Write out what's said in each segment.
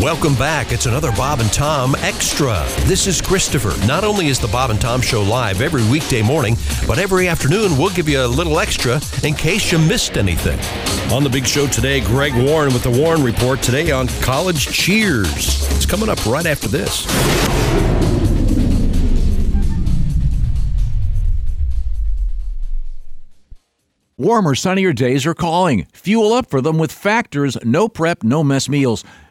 Welcome back. It's another Bob and Tom Extra. This is Christopher. Not only is the Bob and Tom Show live every weekday morning, but every afternoon we'll give you a little extra in case you missed anything. On the big show today, Greg Warren with the Warren Report today on college cheers. It's coming up right after this. Warmer, sunnier days are calling. Fuel up for them with Factors no prep, no mess meals.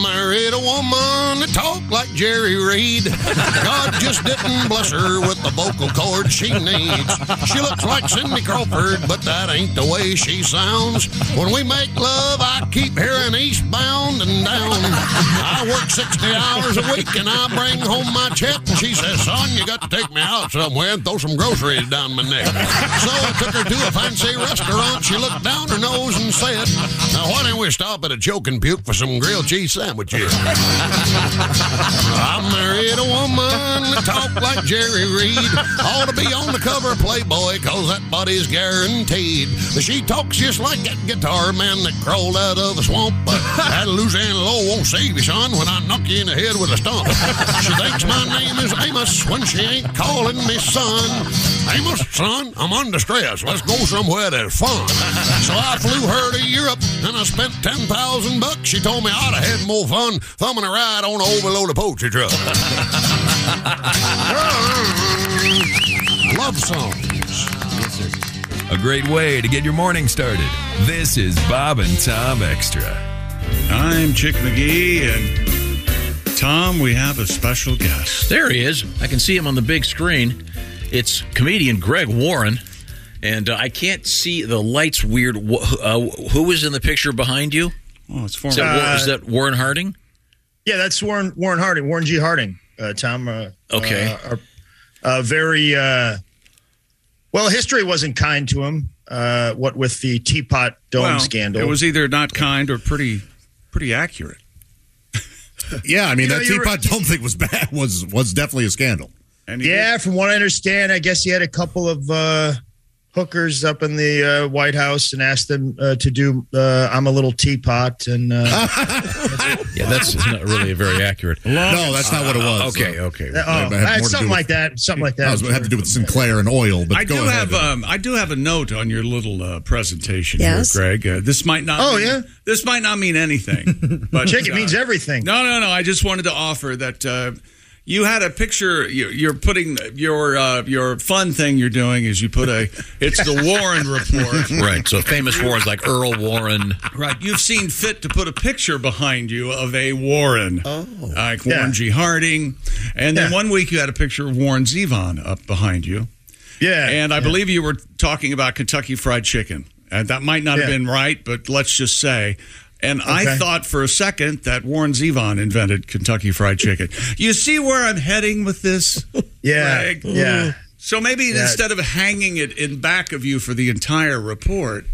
married a woman that talked like Jerry Reed. God just didn't bless her with the vocal cords she needs. She looks like Cindy Crawford, but that ain't the way she sounds. When we make love, I keep hearing eastbound and down. I work 60 hours a week and I bring home my check, and she says, Son, you got to take me out somewhere and throw some groceries down my neck. So I took her to a fancy restaurant. She looked down her nose and said, Now, why don't we stop at a choke and puke for some grilled cheese sandwiches? I married a woman that talked like Jerry Reed. Ought to be on the cover of Playboy, cause that body's guaranteed. She talks just like that guitar man that crawled out of the swamp. That Louisiana law won't save you, son, when I knock you in the head with a stump. She thinks my name is Amos when she ain't calling me son. Amos, son, I'm under stress. Let's go somewhere that's fun. So I flew her to Europe and I spent 10000 bucks. She told me I'd have had more fun thumbing a ride on an overloaded poultry truck. Love songs. A great way to get your morning started. This is Bob and Tom Extra. I'm Chick McGee, and Tom, we have a special guest. There he is. I can see him on the big screen. It's comedian Greg Warren, and uh, I can't see the lights. Weird. Wh- Uh, who is in the picture behind you? Oh, it's Is former. that, War- is that Warren Harding? Yeah, that's Warren Warren Harding, Warren G. Harding. Uh, Tom. Uh, Okay. Uh, uh, very uh, well. History wasn't kind to him. Uh, what with the teapot dome Well, scandal? It was either not kind or pretty, pretty accurate. Yeah, I mean You that you're- teapot dome thing was bad. Was was definitely a scandal. And he yeah, from what I understand, I guess he had a couple of uh, hookers up in the uh, White House and asked them uh, to do uh, "I'm a Little Teapot," and uh, Yeah, that's not really a very accurate. No, that's not what it was. Okay, okay. oh, had more uh, to do something with- like that. Something like that. That was, it had to do with Sinclair and oil. But I go do ahead. have um, I do have a note on your little uh, presentation Yes? here, Greg. Uh, this might not. Oh, mean- yeah? This might not mean anything, but Chick, it uh, means everything. No, no, no. I just wanted to offer that uh, you had a picture. you- You're putting your uh, your fun thing you're doing is you put a. It's the Warren report. Right. So famous Warrens like Earl Warren. Right. You've seen fit to put a picture behind you of a Warren. Oh. Like Yeah. Warren G. Harding. And then Yeah. one week you had a picture of Warren Zevon up behind you. Yeah, And I yeah. believe you were talking about Kentucky Fried Chicken. And that might not have been right, but let's just say. And I thought for a second that Warren Zevon invented Kentucky Fried Chicken. You see where I'm heading with this? Yeah, Greg? yeah. So maybe Yeah. instead of hanging it in back of you for the entire report,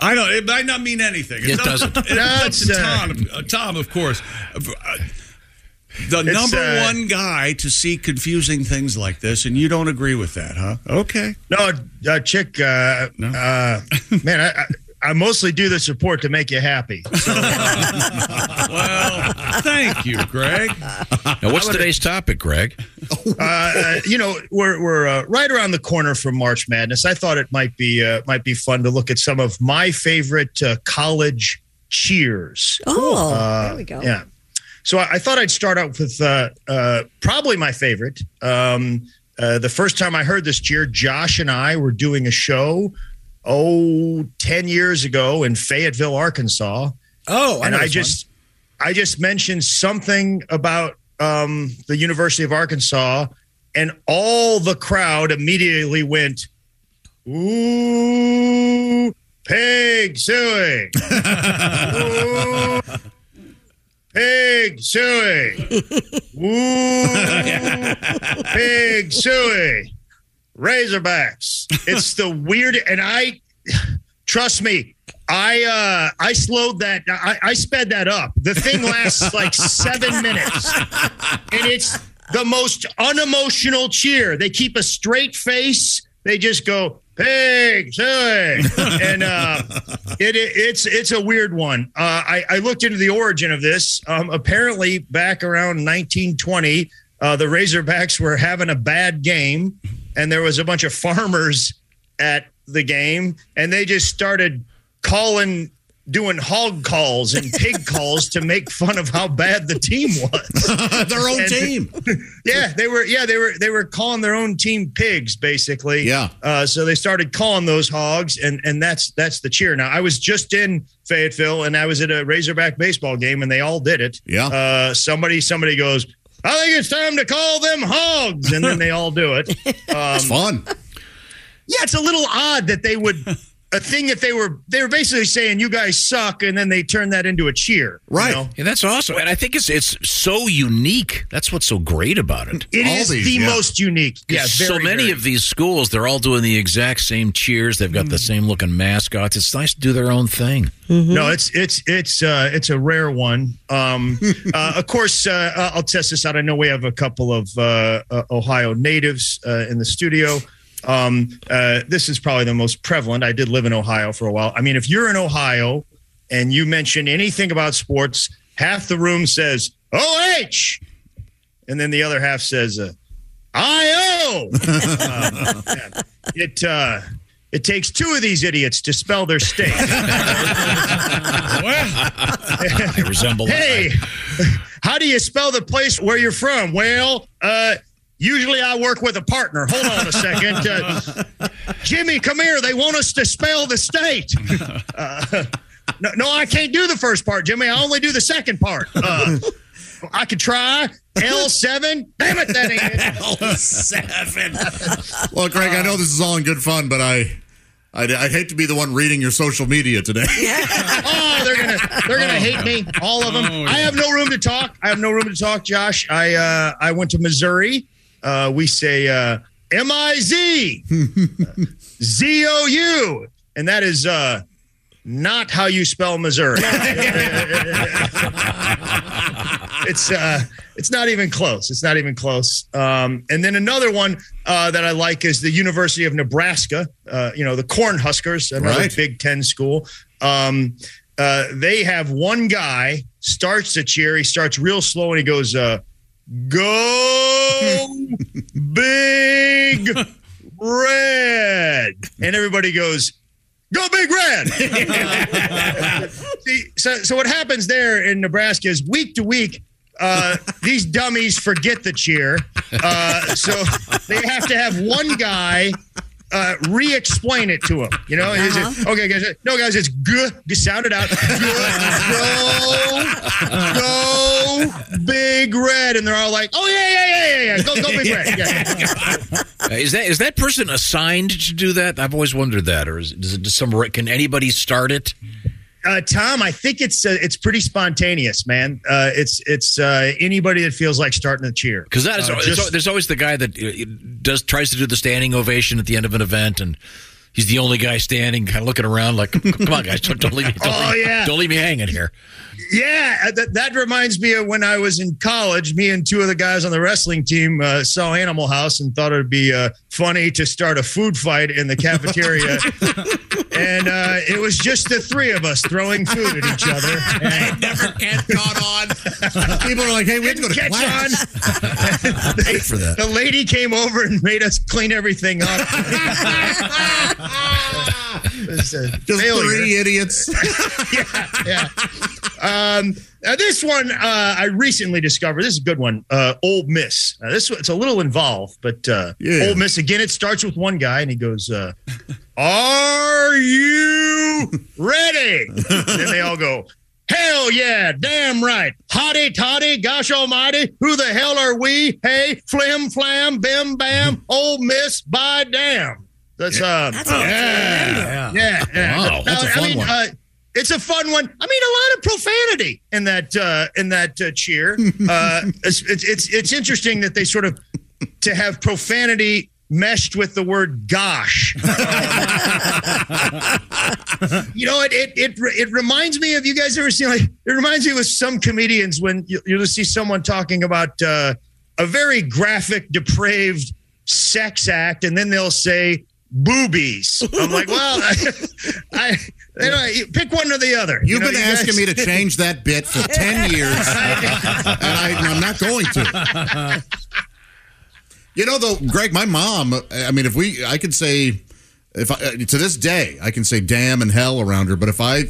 I don't. It might not mean anything. It It's up- doesn't. It's No, up to it's, uh, Tom, uh, Tom, of course. Uh, The number uh, one guy to see confusing things like this, and you don't agree with that, huh? Okay. No, uh, Chick, uh, No? uh, man, I, I, I mostly do this report to make you happy. So, Well, thank you, Greg. Now, what's today's topic, Greg? uh, you know, we're we're uh, right around the corner from March Madness. I thought it might be uh, might be fun to look at some of my favorite uh, college cheers. Oh, Uh, there we go. Yeah. So I, I thought I'd start out with uh, uh, probably my favorite. Um, uh, the first time I heard this cheer, Josh and I were doing a show, oh, 10 years ago in Fayetteville, Arkansas. Oh, I and I this one. just, I just mentioned something about um, the University of Arkansas, and all the crowd immediately went, "Ooh, pig sooie!" Ooh, pig sooie! Ooh, pig sooie! Razorbacks. It's the weird, and I trust me. I uh I slowed that. I, I sped that up. The thing lasts like seven minutes, and it's the most unemotional cheer. They keep a straight face. They just go pig, sooie," and uh, it, it it's it's a weird one. Uh, I I looked into the origin of this. Um, apparently, back around 1920, uh, the Razorbacks were having a bad game, and there was a bunch of farmers at the game, and they just started calling doing hog calls and pig calls to make fun of how bad the team was. Their own And- team. yeah, they were. Yeah, they were. They were calling their own team pigs, basically. Yeah. Uh, so they started calling those hogs, and and that's that's the cheer. Now I was just in Fayetteville, and I was at a Razorback baseball game, and they all did it. Yeah. Uh, somebody somebody goes, I think it's time to call them hogs, and then they all do it. Um, It's fun. yeah, it's a little odd that they would. A thing that they were they were basically saying you guys suck, and then they turned that into a cheer. you Right. know? Yeah, that's awesome. And I think it's it's so unique. That's what's so great about it. It All is these, the yeah. most unique. Yeah, so many very. of these schools, they're all doing the exact same cheers. They've got the same looking mascots. It's nice to do their own thing. No, it's it's it's uh, it's a rare one. Um, uh, of course, uh, I'll test this out. I know we have a couple of uh, uh, Ohio natives uh, in the studio. Um, uh, this is probably the most prevalent. I did live in Ohio for a while. I mean, if you're in Ohio and you mention anything about sports, half the room says "OH," and then the other half says uh, "IO." Uh, yeah. It uh, it takes two of these idiots to spell their state. They resemble. Hey, how do you spell the place where you're from? Well, uh, usually I work with a partner. Hold on a second. Uh, Jimmy, come here. They want us to spell the state. Uh, no, no, I can't do the first part, Jimmy. I only do the second part. Uh, I could try L7. Damn it, that ain't it. Well, Greg, I know this is all in good fun, but I, I'd, I'd hate to be the one reading your social media today. Oh, they're gonna they're gonna hate me, all of them. I have no room to talk. I have no room to talk, Josh. I uh, I went to Missouri. Uh, we say uh, M I Z Z O U, and that is uh, not how you spell Missouri. it's uh, it's not even close. It's not even close. Um, and then another one uh, that I like is the University of Nebraska. Uh, you know, the Cornhuskers, another Right. Big Ten school. Um, uh, they have one guy starts the cheer. He starts real slow and he goes, uh, "Go big red," and everybody goes. Go big red. See, so, so what happens there in Nebraska is week to week, uh, these dummies forget the cheer. Uh, so they have to have one guy uh, re-explain it to him. You know, is it, okay, guys. No, guys, it's good. Just sound it out. Go, go, big red, and they're all like, "Oh yeah, yeah, yeah, yeah, yeah. Go, go, big red." Yeah, yeah. Uh, Is that is that person assigned to do that? I've always wondered that, or is does it does some can anybody start it? Uh, Tom, I think it's uh, it's pretty spontaneous, man. Uh, it's it's uh, anybody that feels like starting to cheer Because that is Uh, there's, just- there's always the guy that uh, does tries to do the standing ovation at the end of an event, and he's the only guy standing, kind of looking around like, "Come on, guys, don't, don't leave me, don't, Oh, leave, yeah. don't leave me hanging here." Yeah, that, that reminds me of when I was in college. Me and two of the guys on the wrestling team uh, saw Animal House and thought it'd be uh, funny to start a food fight in the cafeteria. and uh, it was just the three of us throwing food at each other. And never get caught on. People are like, hey, we have to go to catch class. on. Paid for that. The lady came over and made us clean everything up. It was a Just failure. three idiots. yeah, yeah. Um, this one uh, I recently discovered. This is a good one. Uh, Ole Miss. Now this it's a little involved, but uh, Yeah. Ole Miss again. It starts with one guy, and he goes, uh, "Are you ready?" and then they all go. Hell yeah, damn right. Hotty toddy, gosh almighty, who the hell are we? Hey, flim flam, bim bam, Ole Miss, by damn. That's uh That's a yeah, yeah, yeah. Wow, that's a I fun mean, one. Uh, it's a fun one. I mean, a lot of profanity in that uh, in that uh, cheer. Uh, it's, it's it's it's interesting that they sort of to have profanity meshed with the word "gosh." you know, it it it it reminds me of you guys ever seen like it reminds me of some comedians when you, you'll see someone talking about uh, a very graphic, depraved sex act, and then they'll say boobies. I'm like, well, I, you know, you pick one or the other. You've been asking me to change. that bit for 10 years, and I, I'm not going to. You know, though, Greg, my mom, I mean, if we, I could say, if I, uh, to this day, I can say damn and hell around her, but if I,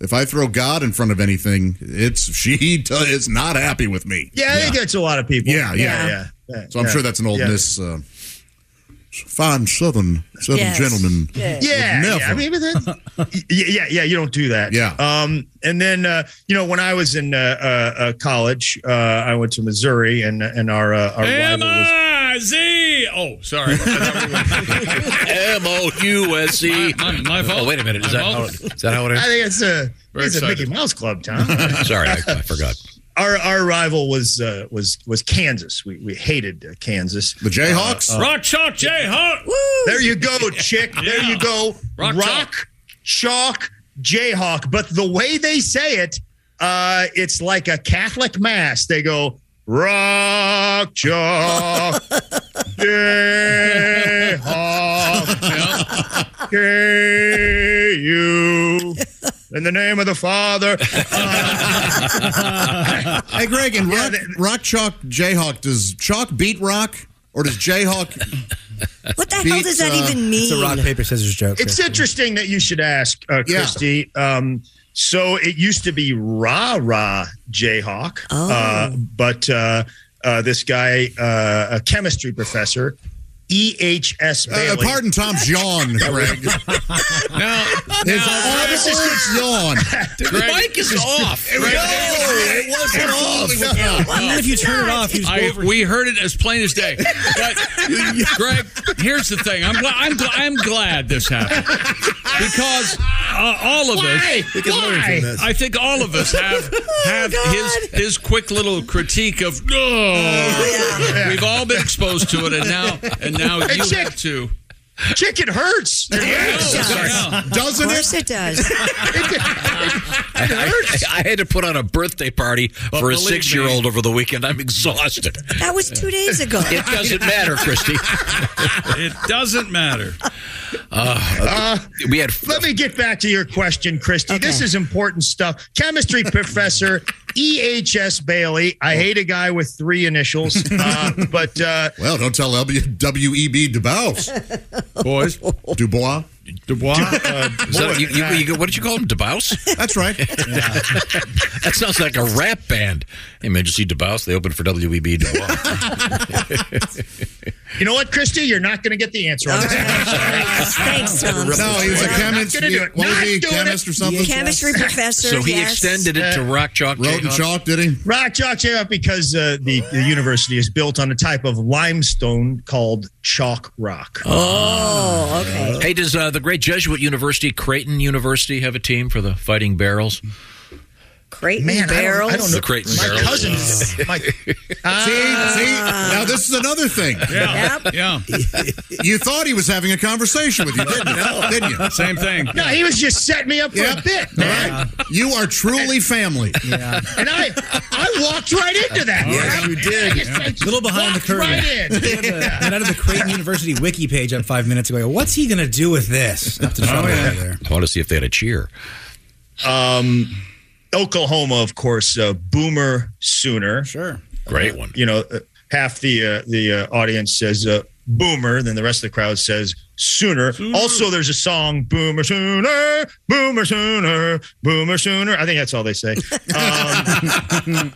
if I throw God in front of anything, it's, she t- is not happy with me. Yeah, I think that's a lot of people. Yeah, yeah. yeah. yeah, So I'm yeah. sure that's an old yeah. miss. Uh, fine southern, southern Yes. gentleman. Yeah. Yeah, Never. yeah. I mean, but that, y- yeah, yeah. You don't do that. Yeah. Um, and then uh, you know, when I was in uh, uh, uh, college, uh, I went to Missouri, and and our uh, our rival was. M-I-Z. Oh, sorry. M O U S E. My- my- my fault. Oh, wait a minute. Is that how, fault. that how it I think it's a Very it's a. Mickey Mouse Club, Tom. Sorry, I, I forgot. Our our rival was uh, was was Kansas. We we hated uh, Kansas. The Jayhawks? Rock Chalk Jayhawk. There you go, chick. There you go. Rock Rock, chalk, Jayhawk. But the way they say it, uh, it's like a Catholic mass. They go rock, chalk, Jayhawk, K U. In the name of the Father. Hey, Greg, and Yeah, rock, they- rock Chalk Jayhawk, does Chalk beat Rock? Or does Jayhawk What the hell does that uh, even mean? It's a rock paper scissors joke. It's Chris. interesting that you should ask, uh, Yeah. Christy. Um, so it used to be Rah Rah Jayhawk, Oh. uh, but uh, uh, this guy, uh, a chemistry professor, E H S Uh, pardon Tom's yawn, Greg. Now, His now audible yawn. The mic is off. No, it wasn't off. Even if you turn it off, you I, over. we heard it as plain as day. But Greg, here's the thing. I'm glad. I'm, gl- I'm glad this happened because uh, all of us. We can learn from this. I think all of us have have his his quick little critique of oh, we've all been exposed to it, and now and now Hey, you chick. have to. Chicken hurts. It does. Doesn't of course it does. I, I- I had to put on a birthday party for a six year old over the weekend. I'm exhausted. That was two days ago. It doesn't matter, Christy. It doesn't matter. Uh, we had Let me get back to your question, Christy. This is important stuff. Chemistry professor E.H.S. Bailey. I hate a guy with three initials, uh, but uh, Well, don't tell LB W.E.B. Dubois. Boys. Dubois. Dubois. Uh, that- you- you- you- what did you call him? DeBaus? That's right. that sounds like a rap band. Hey, man, did you see DeBaus? They opened for WEB DeBaus. you know what, Christy? You're not going to get the answer on this. Thanks, Tom. No, he was a Not chemist. gonna do it. What was he, doing chemist it. or something? Chemistry professor. so he yes. extended it to Rock Chalk Wrote in chalk, did he? Rock Chalk Jayhawk because uh, the, the university is built on a type of limestone called chalk rock. Oh, okay. Hey, does uh, the great Jesuit University, Creighton University, have a team for the Fighting Barrels? Creighton Man, I don't- barrels. I don't know. The Creighton My Barrels. cousin, my, See, see. Now this is another thing. yeah. Yep. Yeah. You thought he was having a conversation with you, didn't you? Didn't you? Same thing. no, he was just setting me up for Yep. a bit, All man. right. You are truly family. Yeah. And I, I walked right into that. Yes, you did. I just- I just Little behind the curtain. Right in. And out of the Creighton University wiki page on five minutes ago, what's he going to do with this? I have to try Oh, yeah. over there. I want to see if they had a cheer. Um, Oklahoma, of course, uh, Boomer Sooner. Sure. Great one. You know, uh, half the uh, the uh, audience says uh, Boomer, then the rest of the crowd says Sooner. Also, there's a song Boomer Sooner, Boomer Sooner, Boomer Sooner. I think that's all they say. Um,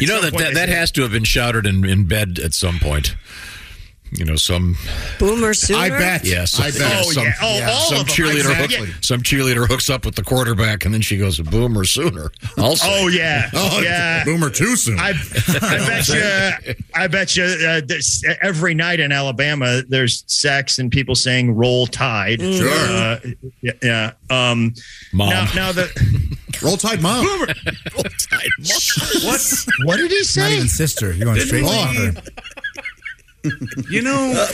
You know that that, that has to have been shouted in, in bed at some point. You know, some Boomer sooner. I bet. yes, I bet. Oh some, yeah, oh, all some of them. cheerleader Exactly. hook, some cheerleader hooks up with the quarterback, and then she goes boomer sooner. Also, Oh yeah, Oh, yeah. Boomer too soon. I, I bet you. I bet you. Uh, this, every night in Alabama, there's sex and people saying "Roll Tide." Sure. Uh, yeah. yeah. Um, Mom. Now, now the Roll Tide Mom. Boomer. Roll Tide Mom. what? What did he Not say? even sister. You're going straight to Oh. her. You know,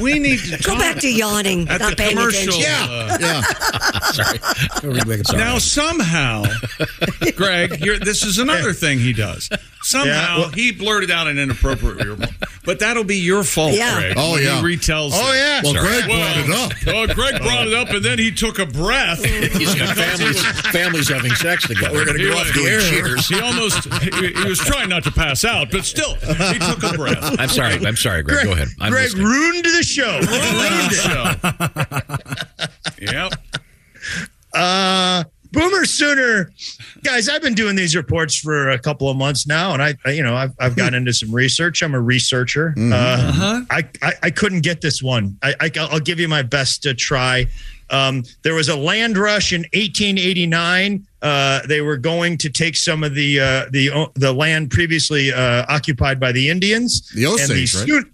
we need to Go talk back to yawning, at not the paying commercial. attention. uh, Yeah. Go read Wikipedia. Now, somehow, Greg, you're, this is another thing he does. Somehow, Yeah, well- he blurted out an inappropriate remark. But that'll be your fault, Yeah. Greg. Oh, when yeah. He retells Oh it. yeah. Well, Greg Well, brought it up. Oh, Greg brought it up, and then he took a breath. He's got families, families having sex together. We're going to He go was- off doing cheers. He almost he, he was trying not to pass out, but still, he took a breath. I'm sorry. I'm sorry, Greg. Greg, Go ahead. I'm Greg listening. ruined the show. ruined it. Yep. Uh, Boomer Sooner, guys. I've been doing these reports for a couple of months now, and I, I you know, I've, I've gotten into some research. I'm a researcher. Uh, I, I, I couldn't get this one. I, I, I'll give you my best to try. Um, there was a land rush in 1889. Uh, they were going to take some of the uh, the the land previously uh, occupied by the Indians. The Osage, right? Soon-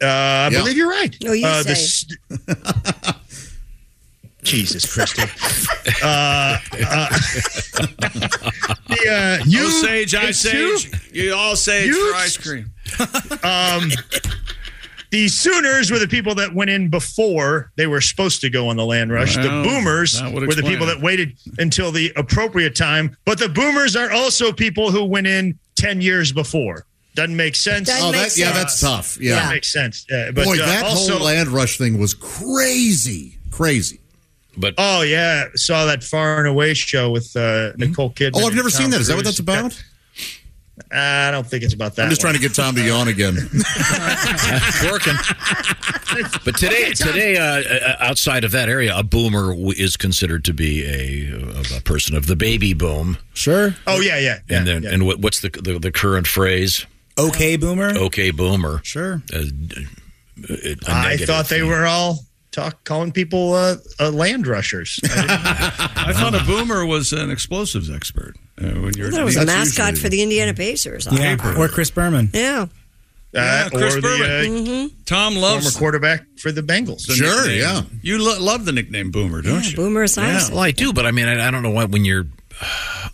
uh, I Yeah. believe you're right. Oh, you uh, say. st- Jesus Christ. Uh, uh, the, uh, you, Osage, it's Ice you? You all say You- for ice cream. Um, the Sooners were the people that went in before they were supposed to go on the land rush. the Boomers were the people it. that waited until the appropriate time. But the Boomers are also people who went in 10 years before. Doesn't make sense. Doesn't Oh, make that, yeah, that's tough. Yeah, Yeah. makes sense. Uh, but Boy, uh, that also, whole land rush thing was crazy. Crazy. But Oh yeah, saw that Far and Away show with uh, Nicole Kidman. Oh, I've never Tom seen that. Is that what that's about? I don't think it's about that. I'm just one. trying to get Tom to yawn again. working. But today, Okay, today, uh, uh, outside of that area, a boomer is considered to be a, a person of the baby boom. Sure. Oh yeah, yeah. yeah, and then, yeah. and what, what's the, the the current phrase? Okay, boomer. Okay, boomer. Sure. Uh, d- a I negative thought they thing. were all talk calling people uh, uh, land rushers. I thought a boomer was an explosives expert. Uh, when you're I thought it was a mascot usually- for the Indiana Pacers. Yeah. Or Chris Berman. Yeah. Yeah, Chris or Berman. the Tom uh, former loves quarterback for the Bengals. the Sure, nickname. yeah. You lo- love the nickname Boomer, don't yeah you? Boomer Esiason. Well, I do, but I mean, I, I don't know what when you're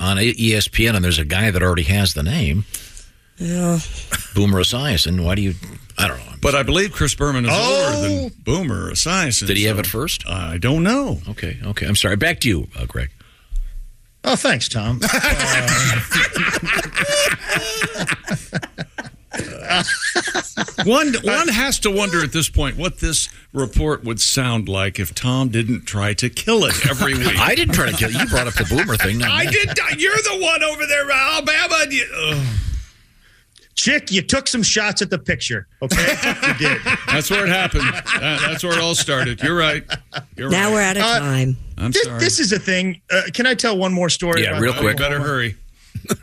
on ESPN and there's a guy that already has the name Yeah. Boomer Esiason. Why do you? I don't know. But I believe Chris Berman is Oh. older than Boomer Esiason. Did he have it first? I don't know. Okay, okay. I'm sorry. Back to you, uh, Greg. Oh, thanks, Tom. One one has to wonder at this point what this report would sound like if Tom didn't try to kill it every week. I didn't try to kill you. You brought up the boomer thing. not I did. You're the one over there, Alabama. You- ugh. Chick, you took some shots at the picture. Okay, you did. That's where it happened. That- that's where it all started. You're right. You're Now right. we're out of Uh, time. I'm This, sorry. this is a thing. Uh, can I tell one more story? Yeah, about real that? quick. Better hurry.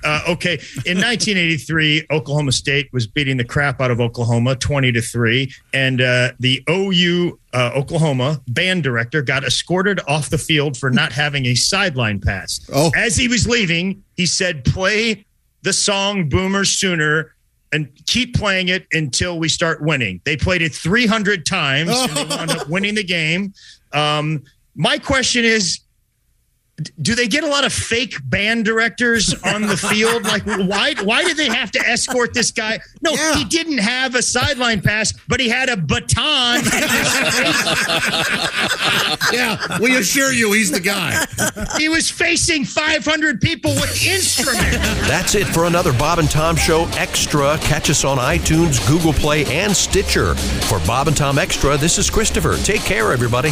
Uh, okay, in 1983, Oklahoma State was beating the crap out of Oklahoma, 20 to three, and uh, the OU uh, Oklahoma band director got escorted off the field for not having a sideline pass. Oh. As he was leaving, he said, "Play the song Boomer Sooner." And keep playing it until we start winning. They played it 300 times and they wound up winning the game. Um, my question is do they get a lot of fake band directors on the field? Like, why? Why did they have to escort this guy? No, Yeah. he didn't have a sideline pass, but he had a baton. Yeah, we assure you he's the guy. he was facing 500 people with instruments. That's it for another Bob and Tom Show Extra. Catch us on iTunes, Google Play, and Stitcher. For Bob and Tom Extra, this is Christopher. Take care, everybody.